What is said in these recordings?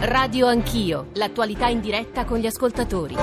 Radio Anch'io, l'attualità in diretta con gli ascoltatori.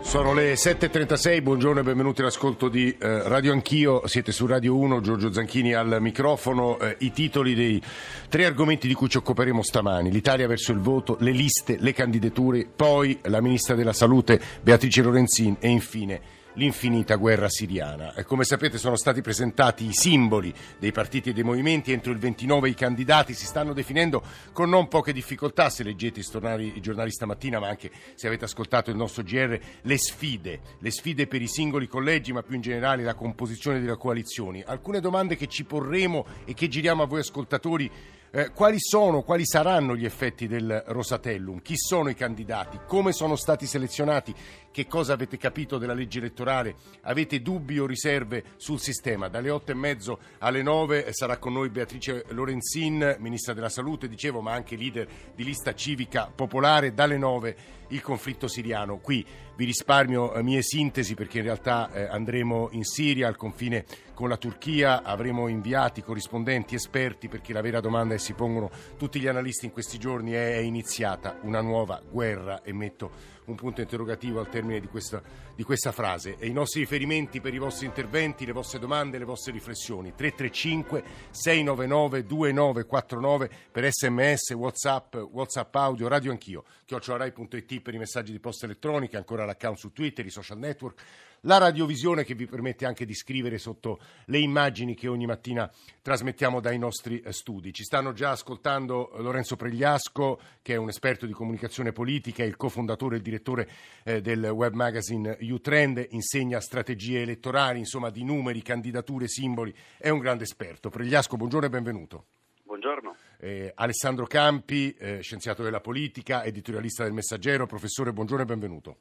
Sono le 7.36, buongiorno e benvenuti all'ascolto di eh, Radio Anch'io, siete su Radio 1, Giorgio Zanchini al microfono, eh, i titoli dei tre argomenti di cui ci occuperemo stamani, l'Italia verso il voto, le liste, le candidature, poi la Ministra della Salute Beatrice Lorenzin e infine l'infinita guerra siriana. Come sapete sono stati presentati i simboli dei partiti e dei movimenti, entro il 29 i candidati si stanno definendo con non poche difficoltà, se leggete i giornali, stamattina, ma anche se avete ascoltato il nostro GR, le sfide, le sfide per i singoli collegi, ma più in generale la composizione delle coalizioni. Alcune domande che ci porremo e che giriamo a voi ascoltatori eh, quali sono, quali saranno gli effetti del Rosatellum? Chi sono i candidati? Come sono stati selezionati? Che cosa avete capito della legge elettorale? Avete dubbi o riserve sul sistema? Dalle otto e mezzo alle nove sarà con noi Beatrice Lorenzin, Ministra della Salute, dicevo, ma anche leader di lista civica popolare. Dalle nove il conflitto siriano. Qui vi risparmio eh, mie sintesi perché in realtà eh, andremo in Siria al confine con la Turchia, avremo inviati corrispondenti esperti perché la vera domanda che si pongono tutti gli analisti in questi giorni è è iniziata una nuova guerra e metto un punto interrogativo al termine di questa, di questa frase. E i nostri riferimenti per i vostri interventi, le vostre domande, le vostre riflessioni. 335 699 2949 per sms, whatsapp, whatsapp audio, radio anch'io, chiocciorai.it per i messaggi di posta elettronica, ancora l'account su Twitter, i social network la radiovisione che vi permette anche di scrivere sotto le immagini che ogni mattina trasmettiamo dai nostri eh, studi. Ci stanno già ascoltando Lorenzo Pregliasco, che è un esperto di comunicazione politica, il cofondatore e il direttore eh, del web magazine Utrend, insegna strategie elettorali, insomma di numeri, candidature, simboli, è un grande esperto. Pregliasco, buongiorno e benvenuto. Buongiorno. Eh, Alessandro Campi, eh, scienziato della politica, editorialista del Messaggero, professore, buongiorno e benvenuto.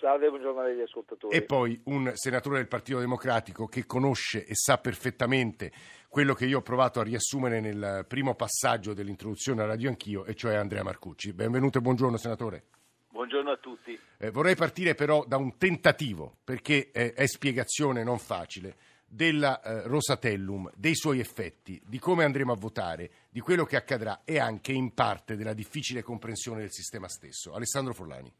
Salve, buongiorno agli ascoltatori. E poi un senatore del Partito Democratico che conosce e sa perfettamente quello che io ho provato a riassumere nel primo passaggio dell'introduzione alla radio anch'io, e cioè Andrea Marcucci. Benvenuto e buongiorno, senatore. Buongiorno a tutti. Eh, vorrei partire però da un tentativo, perché eh, è spiegazione non facile, della eh, Rosatellum, dei suoi effetti, di come andremo a votare, di quello che accadrà e anche in parte della difficile comprensione del sistema stesso. Alessandro Forlani.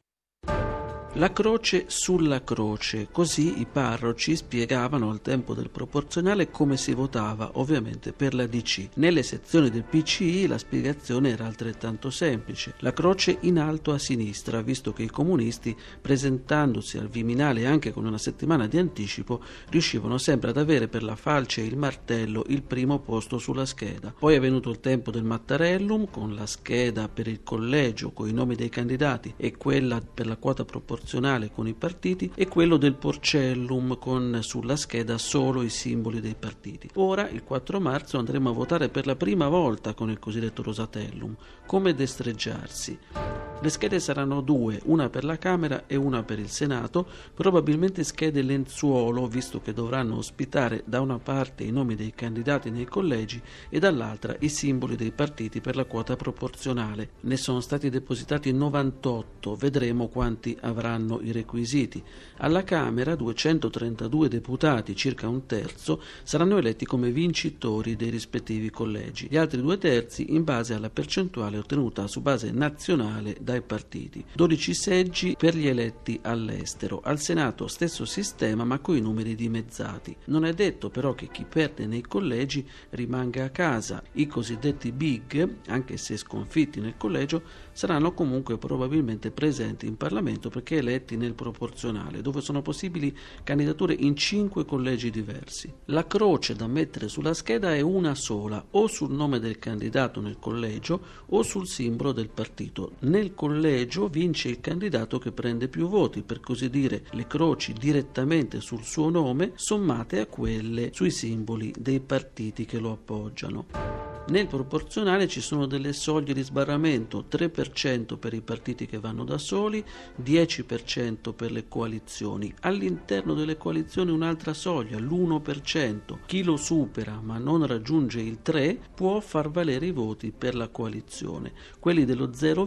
La croce sulla croce, così i parroci spiegavano al tempo del proporzionale come si votava, ovviamente per la DC. Nelle sezioni del PCI la spiegazione era altrettanto semplice. La croce in alto a sinistra, visto che i comunisti, presentandosi al Viminale anche con una settimana di anticipo, riuscivano sempre ad avere per la falce e il martello il primo posto sulla scheda. Poi è venuto il tempo del Mattarellum, con la scheda per il collegio, con i nomi dei candidati e quella per la quota proporzionale proporzionale con i partiti e quello del Porcellum con sulla scheda solo i simboli dei partiti. Ora, il 4 marzo, andremo a votare per la prima volta con il cosiddetto Rosatellum. Come destreggiarsi? Le schede saranno due, una per la Camera e una per il Senato, probabilmente schede lenzuolo, visto che dovranno ospitare da una parte i nomi dei candidati nei collegi e dall'altra i simboli dei partiti per la quota proporzionale. Ne sono stati depositati 98, vedremo quanti avranno i requisiti. Alla Camera 232 deputati, circa un terzo, saranno eletti come vincitori dei rispettivi collegi, gli altri due terzi in base alla percentuale ottenuta su base nazionale dai partiti. 12 seggi per gli eletti all'estero. Al Senato stesso sistema ma con i numeri dimezzati. Non è detto però che chi perde nei collegi rimanga a casa. I cosiddetti big, anche se sconfitti nel collegio, saranno comunque probabilmente presenti in Parlamento perché eletti nel proporzionale, dove sono possibili candidature in 5 collegi diversi. La croce da mettere sulla scheda è una sola, o sul nome del candidato nel collegio o sul simbolo del partito. Nel collegio vince il candidato che prende più voti, per così dire le croci direttamente sul suo nome sommate a quelle sui simboli dei partiti che lo appoggiano. Nel proporzionale ci sono delle soglie di sbarramento, 3% per i partiti che vanno da soli, 10% per le coalizioni. All'interno delle coalizioni un'altra soglia, l'1%. Chi lo supera ma non raggiunge il 3 può far valere i voti per la coalizione. Quelli dello 0,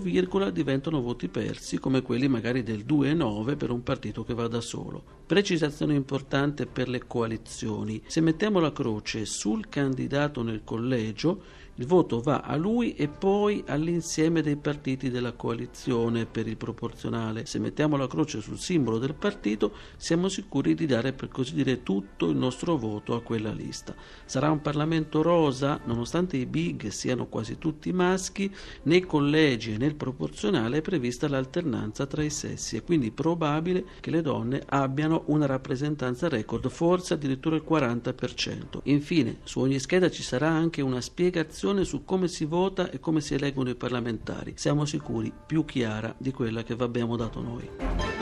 diventano voti persi come quelli magari del 2,9 per un partito che va da solo. Precisazione importante per le coalizioni. Se mettiamo la croce sul candidato nel collegio, il voto va a lui e poi all'insieme dei partiti della coalizione per il proporzionale. Se mettiamo la croce sul simbolo del partito, siamo sicuri di dare per così dire tutto il nostro voto a quella lista. Sarà un Parlamento rosa, nonostante i big siano quasi tutti maschi, nei collegi e nel proporzionale è prevista l'alternanza tra i sessi e quindi probabile che le donne abbiano una rappresentanza record, forse addirittura il 40%. Infine, su ogni scheda ci sarà anche una spiegazione su come si vota e come si eleggono i parlamentari. Siamo sicuri più chiara di quella che vi abbiamo dato noi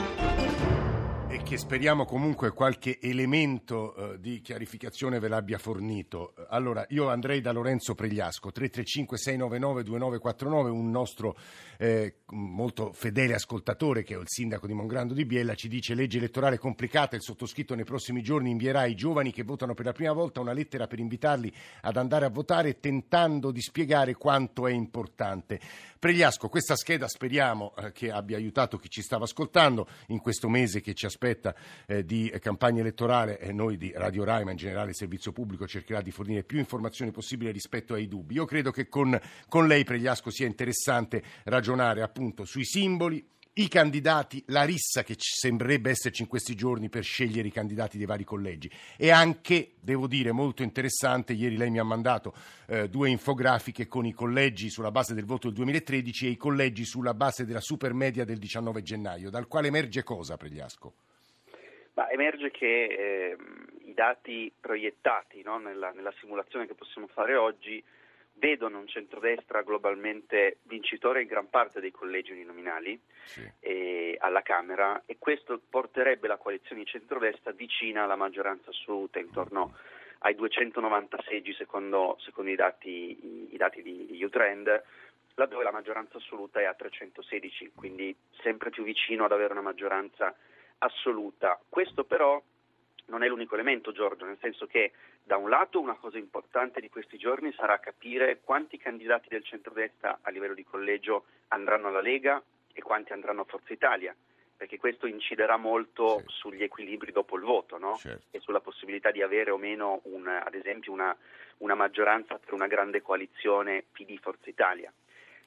che speriamo comunque qualche elemento eh, di chiarificazione ve l'abbia fornito. Allora, io andrei da Lorenzo Pregliasco, 335-699-2949, un nostro eh, molto fedele ascoltatore che è il sindaco di Mongrando di Biella, ci dice legge elettorale complicata, il sottoscritto nei prossimi giorni invierà ai giovani che votano per la prima volta una lettera per invitarli ad andare a votare tentando di spiegare quanto è importante. Pregliasco, questa scheda speriamo eh, che abbia aiutato chi ci stava ascoltando in questo mese che ci aspetta eh, di campagna elettorale e noi di Radio Rai, ma in generale il servizio pubblico cercherà di fornire più informazioni possibili rispetto ai dubbi. Io credo che con, con lei, Pregliasco, sia interessante ragionare appunto sui simboli, i candidati, la rissa che sembrerebbe esserci in questi giorni per scegliere i candidati dei vari collegi e anche, devo dire, molto interessante, ieri lei mi ha mandato eh, due infografiche con i collegi sulla base del voto del 2013 e i collegi sulla base della supermedia del 19 gennaio, dal quale emerge cosa, Pregliasco? Ma emerge che eh, i dati proiettati no, nella, nella simulazione che possiamo fare oggi vedono un centrodestra globalmente vincitore in gran parte dei collegi uninominali sì. alla Camera e questo porterebbe la coalizione di centrodestra vicina alla maggioranza assoluta, intorno ai 290 seggi secondo, secondo i, dati, i, dati, di, di Utrend, laddove la maggioranza assoluta è a 316, quindi sempre più vicino ad avere una maggioranza assoluta. Questo però non è l'unico elemento, Giorgio, nel senso che da un lato una cosa importante di questi giorni sarà capire quanti candidati del centrodestra a livello di collegio andranno alla Lega e quanti andranno a Forza Italia, perché questo inciderà molto sì. sugli equilibri dopo il voto no? certo. e sulla possibilità di avere o meno, un, ad esempio, una, una maggioranza per una grande coalizione PD-Forza Italia.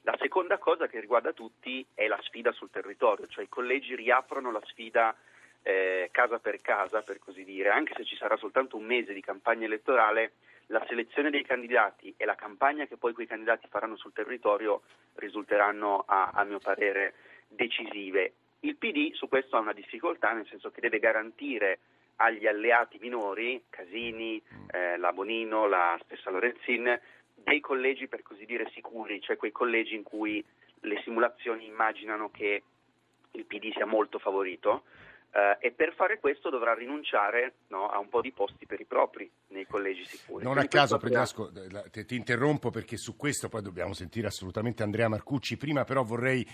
La seconda cosa che riguarda tutti è la sfida sul territorio, cioè i collegi riaprono la sfida eh, casa per casa, per così dire, anche se ci sarà soltanto un mese di campagna elettorale, la selezione dei candidati e la campagna che poi quei candidati faranno sul territorio risulteranno, a, a mio parere, decisive. Il PD su questo ha una difficoltà, nel senso che deve garantire agli alleati minori, Casini, eh, la Bonino, la stessa Lorenzin, dei collegi per così dire sicuri, cioè quei collegi in cui le simulazioni immaginano che il PD sia molto favorito e per fare questo dovrà rinunciare no, a un po' di posti per i propri nei collegi sicuri. Non Quindi a caso, Pregliasco, ti interrompo perché su questo poi dobbiamo sentire assolutamente Andrea Marcucci. Prima però vorrei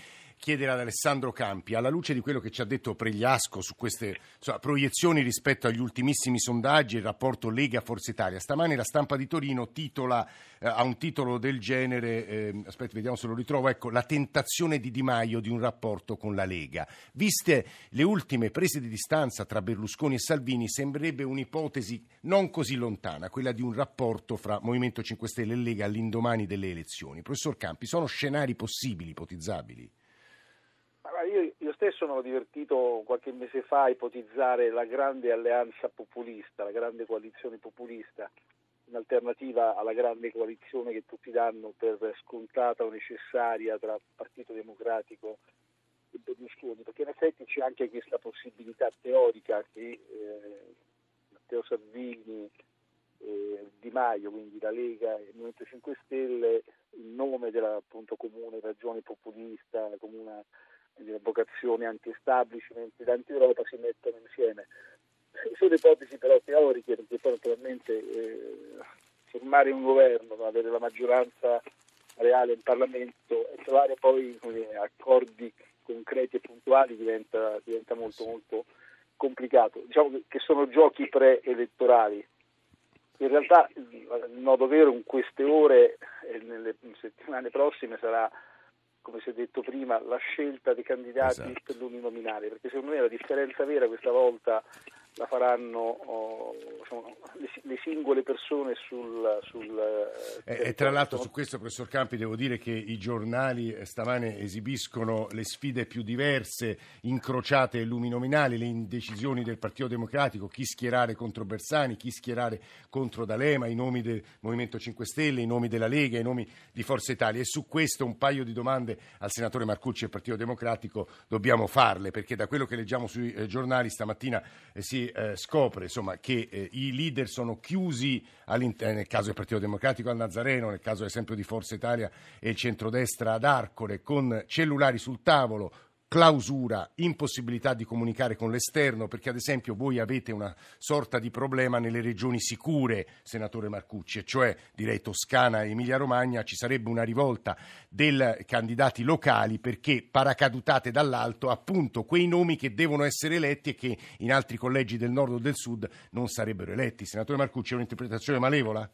chiedere ad Alessandro Campi, alla luce di quello che ci ha detto Pregliasco su queste insomma, proiezioni rispetto agli ultimissimi sondaggi, il rapporto Lega-Forza Italia, stamani la stampa di Torino titola, eh, ha un titolo del genere, eh, aspetta vediamo se lo ritrovo, ecco, la tentazione di Di Maio di un rapporto con la Lega. Viste le ultime prese di distanza tra Berlusconi e Salvini, sembrerebbe un'ipotesi non così lontana, quella di un rapporto fra Movimento 5 Stelle e Lega all'indomani delle elezioni. Professor Campi, sono scenari possibili, ipotizzabili? io, io, stesso mi ero divertito qualche mese fa a ipotizzare la grande alleanza populista, la grande coalizione populista, in alternativa alla grande coalizione che tutti danno per scontata o necessaria tra Partito Democratico e Berlusconi, perché in effetti c'è anche questa possibilità teorica che eh, Matteo Salvini, eh, Di Maio, quindi la Lega e il Movimento 5 Stelle, in nome della appunto, comune ragione populista, come una di vocazione anti-establishment ed anti-Europa si mettono insieme. Sono ipotesi però teoriche perché poi naturalmente eh, formare un governo, avere la maggioranza reale in Parlamento e trovare poi dire, accordi concreti e puntuali diventa, diventa molto molto complicato. Diciamo che sono giochi preelettorali. In realtà il nodo vero in queste ore e nelle settimane prossime sarà come si è detto prima, la scelta dei candidati esatto. per l'uninominale, perché secondo me la differenza vera questa volta la faranno oh, insomma, le, le, singole persone sul... sul eh, e tra l'altro su questo, professor Campi, devo dire che i giornali eh, stamane esibiscono le sfide più diverse, incrociate e luminominali, le indecisioni del Partito Democratico, chi schierare contro Bersani, chi schierare contro D'Alema, i nomi del Movimento 5 Stelle, i nomi della Lega, i nomi di Forza Italia. E su questo un paio di domande al senatore Marcucci e al Partito Democratico dobbiamo farle, perché da quello che leggiamo sui eh, giornali stamattina eh, si eh, scopre insomma, che eh, i leader sono chiusi nel caso del Partito Democratico al Nazareno, nel caso ad esempio di Forza Italia e centrodestra ad Arcore, con cellulari sul tavolo, clausura, impossibilità di comunicare con l'esterno, perché ad esempio voi avete una sorta di problema nelle regioni sicure, senatore Marcucci, e cioè direi Toscana e Emilia Romagna, ci sarebbe una rivolta dei candidati locali perché paracadutate dall'alto appunto quei nomi che devono essere eletti e che in altri collegi del nord o del sud non sarebbero eletti. Senatore Marcucci, è un'interpretazione malevola?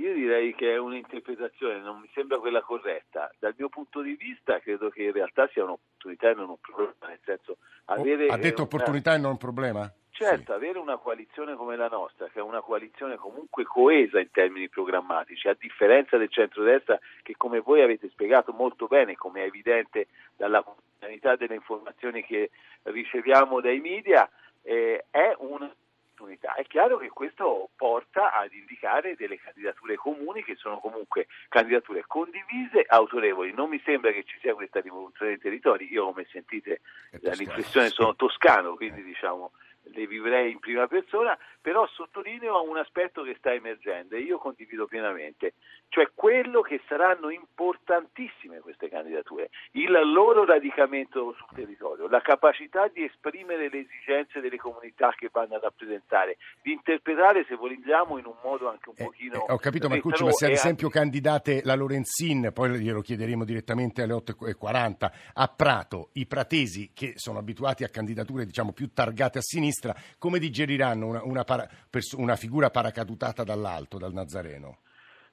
Io direi che è un'interpretazione, non mi sembra quella corretta. Dal mio punto di vista credo che in realtà sia un'opportunità e non un problema, nel senso avere... ha detto una... opportunità e non un problema? Certo, sì. avere una coalizione come la nostra, che è una coalizione comunque coesa in termini programmatici, a differenza del centrodestra che come voi avete spiegato molto bene, come è evidente dalla quotidianità delle informazioni che riceviamo dai media, eh, è un opportunità. È chiaro che questo porta ad indicare delle candidature comuni che sono comunque candidature condivise, autorevoli. Non mi sembra che ci sia questa rivoluzione dei territori. Io, come sentite, dall'impressione sono toscano, quindi diciamo le vivrei in prima persona, però sottolineo un aspetto che sta emergendo e io condivido pienamente, cioè quello che saranno importantissime queste candidature, il loro radicamento sul territorio, la capacità di esprimere le esigenze delle comunità che vanno a rappresentare, di interpretare se vogliamo in un modo anche un eh, pochino... Eh, ho capito Marcucci, ma se ad esempio anche... candidate la Lorenzin, poi glielo chiederemo direttamente alle 8.40, a Prato, i pratesi che sono abituati a candidature diciamo più targate a sinistra, sinistra, come digeriranno una, una, para, una figura paracadutata dall'alto, dal Nazareno?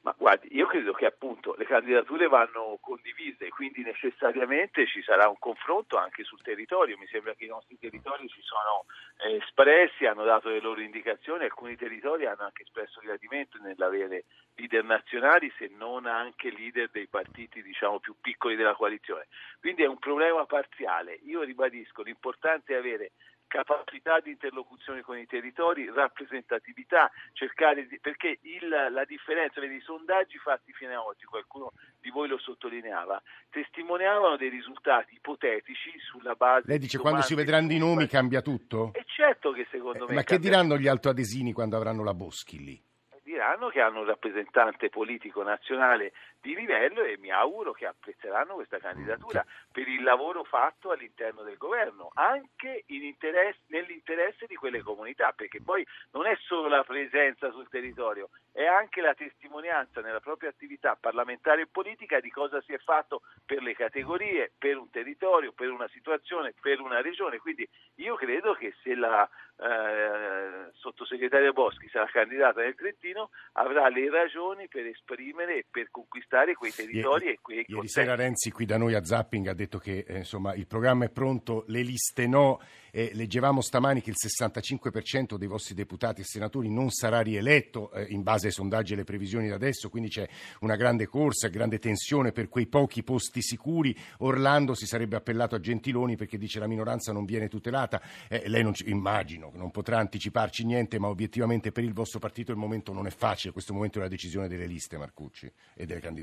Ma guardi, io credo che appunto le candidature vanno condivise, quindi necessariamente ci sarà un confronto anche sul territorio. Mi sembra che i nostri territori si sono eh, espressi, hanno dato le loro indicazioni, alcuni territori hanno anche espresso gradimento nell'avere leader nazionali, se non anche leader dei partiti diciamo, più piccoli della coalizione. Quindi è un problema parziale. Io ribadisco, l'importante è avere capacità di interlocuzione con i territori, rappresentatività, cercare di, perché il, la differenza, vedi, i sondaggi fatti fino ad oggi, qualcuno di voi lo sottolineava, testimoniavano dei risultati ipotetici sulla base Lei dice quando si vedranno i nomi cambia tutto? E certo che secondo eh, me Ma che diranno gli altoadesini quando avranno la Boschi lì? diranno che hanno un rappresentante politico nazionale di livello e mi auguro che apprezzeranno questa candidatura per il lavoro fatto all'interno del governo, anche interesse, nell'interesse di quelle comunità, perché poi non è solo la presenza sul territorio, è anche la testimonianza nella propria attività parlamentare e politica di cosa si è fatto per le categorie, per un territorio, per una situazione, per una regione. Quindi io credo che se la eh, sottosegretaria Boschi sarà candidata nel Trentino avrà le ragioni per esprimere e per conquistare quei territori ieri, e quei Ieri contesti. sera Renzi qui da noi a Zapping ha detto che eh, insomma, il programma è pronto, le liste no. Eh, leggevamo stamani che il 65% dei vostri deputati e senatori non sarà rieletto eh, in base ai sondaggi e alle previsioni da adesso, quindi c'è una grande corsa, grande tensione per quei pochi posti sicuri. Orlando si sarebbe appellato a Gentiloni perché dice la minoranza non viene tutelata. Eh, lei non, immagino non potrà anticiparci niente, ma obiettivamente per il vostro partito il momento non è facile, questo momento è la decisione delle liste, Marcucci, e delle candidature.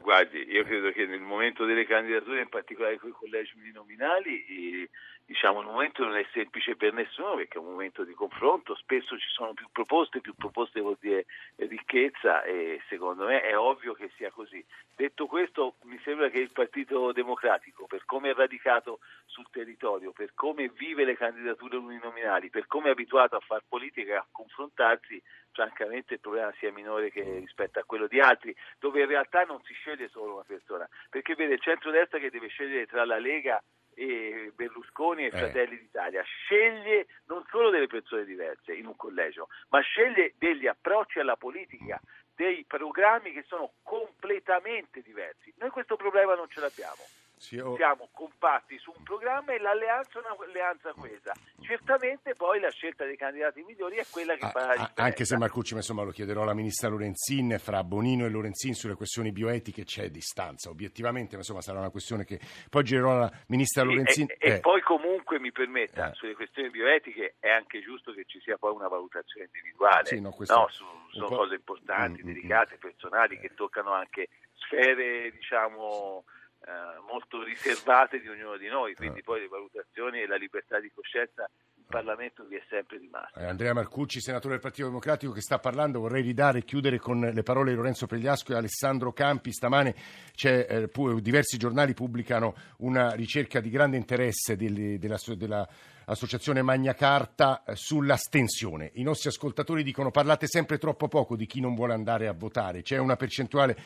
Guardi, io credo che nel momento delle candidature, in particolare con i collegi uninominali, diciamo, il momento non è semplice per nessuno perché è un momento di confronto, spesso ci sono più proposte, più proposte vuol dire ricchezza e secondo me è ovvio che sia così. Detto questo, mi sembra che il Partito Democratico, per come è radicato sul territorio, per come vive le candidature uninominali, per come è abituato a fare politica e a confrontarsi, francamente il problema sia minore rispetto a quello di altri, dove in realtà non si sceglie solo una persona, perché vede il centro-destra che deve scegliere tra la Lega e Berlusconi e eh. Fratelli d'Italia, sceglie non solo delle persone diverse in un collegio, ma sceglie degli approcci alla politica, dei programmi che sono completamente diversi. Noi questo problema non ce l'abbiamo. Sì, oh. siamo compatti su un programma e l'alleanza è un'alleanza coesa. Certamente poi la scelta dei candidati migliori è quella che Ah, fa la differenza. anche se Marcucci, ma insomma lo chiederò alla ministra Lorenzin, fra Bonino e Lorenzin sulle questioni bioetiche c'è distanza, obiettivamente, ma insomma sarà una questione che poi girerò alla ministra Sì, Lorenzin. e, e eh, poi comunque mi permetta, Eh. sulle questioni bioetiche è anche giusto che ci sia poi una valutazione individuale, Sì, no, no, su, sono cose importanti, Mm, mm, delicate, personali, Eh. che toccano anche sfere, diciamo, eh, molto riservate di ognuno di noi, quindi Eh. poi le valutazioni e la libertà di coscienza in Parlamento vi è sempre rimasta. Eh, Andrea Marcucci, senatore del Partito Democratico, che sta parlando. Vorrei ridare e chiudere con le parole di Lorenzo Pregliasco e Alessandro Campi. Stamane c'è, eh, pu- diversi giornali pubblicano una ricerca di grande interesse delle- della, della Associazione Magna Carta eh, sull'astensione. I nostri ascoltatori dicono parlate sempre troppo poco di chi non vuole andare a votare. C'è una percentuale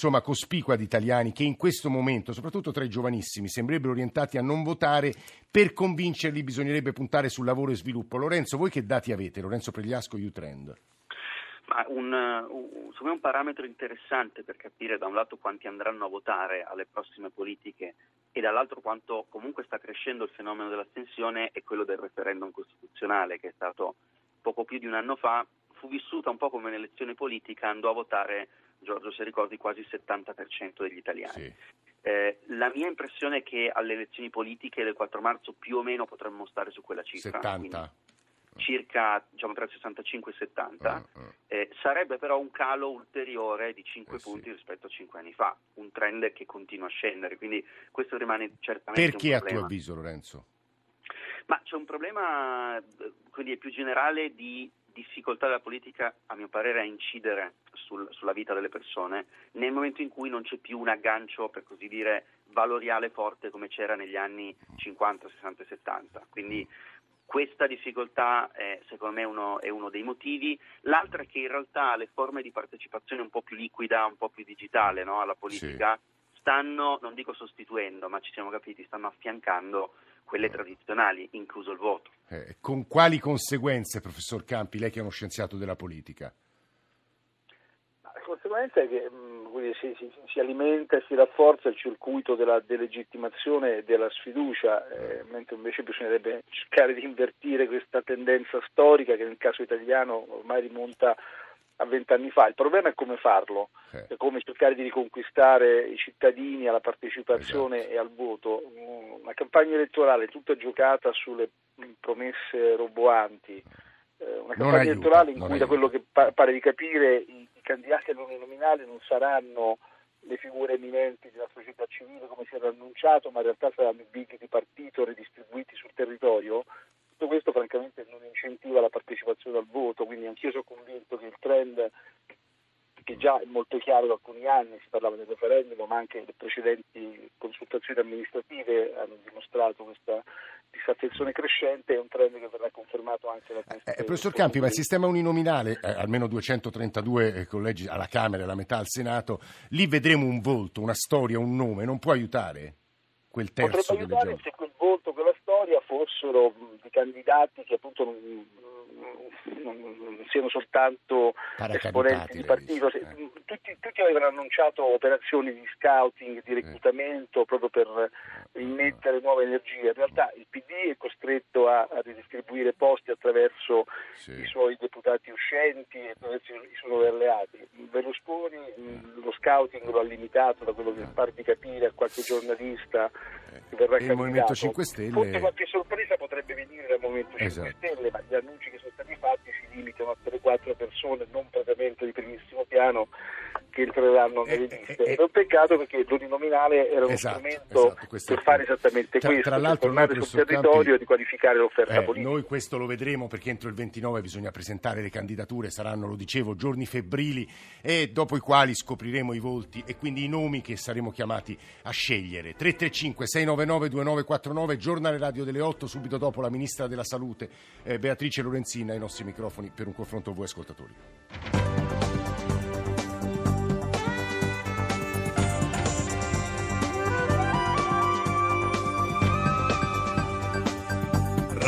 insomma, cospicua di italiani che in questo momento, soprattutto tra i giovanissimi, sembrerebbero orientati a non votare. Per convincerli bisognerebbe puntare sul lavoro e sviluppo. Lorenzo, voi che dati avete? Lorenzo Pregliasco, U-Trend. Un, un, un parametro interessante per capire da un lato quanti andranno a votare alle prossime politiche e dall'altro quanto comunque sta crescendo il fenomeno dell'astensione è quello del referendum costituzionale che è stato poco più di un anno fa, fu vissuta un po' come un'elezione politica, andò a votare, Giorgio se ricordi, quasi il 70% degli italiani. Sì. Eh, la mia impressione è che alle elezioni politiche del 4 marzo più o meno potremmo stare su quella cifra. quindi 70. circa diciamo, tra il 65 e il 70. Ah, ah. Eh, sarebbe però un calo ulteriore di 5 Eh sì. punti rispetto a 5 anni fa, un trend che continua a scendere, quindi questo rimane certamente Perché un a tuo avviso, Lorenzo? Ma c'è un problema eh, quindi più generale di difficoltà della politica, a mio parere, a incidere sul- sulla vita delle persone nel momento in cui non c'è più un aggancio, per così dire, valoriale forte come c'era negli anni 50, 60 e 70. Quindi questa difficoltà è, secondo me uno, è uno dei motivi. L'altro è che in realtà le forme di partecipazione un po' più liquida, un po' più digitale no, alla politica stanno, non dico sostituendo, ma ci siamo capiti, stanno affiancando quelle tradizionali, incluso il voto. Eh, con quali conseguenze, professor Campi, lei che è uno scienziato della politica? La conseguenza è che mh, quindi si, si- si alimenta e si rafforza il circuito della delegittimazione e della sfiducia, eh, mentre invece bisognerebbe cercare di invertire questa tendenza storica che nel caso italiano ormai rimonta a vent'anni fa. Il problema è come farlo, Eh, è come cercare di riconquistare i cittadini alla partecipazione Esatto. e al voto. Mm, Una campagna elettorale tutta giocata sulle mh, promesse roboanti, eh, una campagna elettorale in cui da aiuta. quello che pa- pare di capire i, i candidati nominali non saranno le figure eminenti della società civile come si era annunciato, ma in realtà saranno i big di partito redistribuiti sul territorio. Tutto questo francamente non incentiva la partecipazione al voto, quindi anch'io sono convinto che il trend che già è molto chiaro da alcuni anni, si parlava del referendum, ma anche le precedenti consultazioni amministrative hanno dimostrato questa disaffezione crescente, è un trend che verrà confermato anche da queste Eh, professor Campi, ma il sistema uninominale, eh, almeno 232 eh, collegi alla Camera e la metà al Senato, lì vedremo un volto, una storia, un nome, non può aiutare quel terzo Potrebbe delle aiutare giovani? se quel volto, quella storia fossero di candidati che appunto non, non- non siano soltanto esponenti di partito. eh. tutti, tutti avevano annunciato operazioni di scouting, di reclutamento proprio per immettere nuove energie. In realtà il PD è costretto a, a ridistribuire posti attraverso Sì. i suoi deputati uscenti e attraverso i suoi alleati. Berlusconi mh, lo scouting lo ha limitato da quello che pare di capire a qualche giornalista che verrà E il Movimento candidato. 5 Stelle- Forse qualche sorpresa potrebbe venire dal Movimento 5 Esatto. Stelle, ma gli annunci che sono stati fatti si limitano a 3-4 persone non propriamente di primissimo piano che entreranno nelle Eh, liste. eh, eh, è un peccato perché l'uninominale era uno Esatto, strumento esatto, per fare esattamente Tra- questo, tra per l'altro tornare sul territorio Campi, e di qualificare l'offerta Eh, politica. noi questo lo vedremo perché entro il 29 bisogna presentare le candidature, saranno, lo dicevo, giorni febbrili e dopo i quali scopriremo i volti e quindi i nomi che saremo chiamati a scegliere. 335 699 2949, giornale radio delle 8, subito dopo la Ministra della Salute Beatrice Lorenzina ai nostri microfoni per un confronto con voi ascoltatori.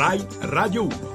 Rai Radio 1.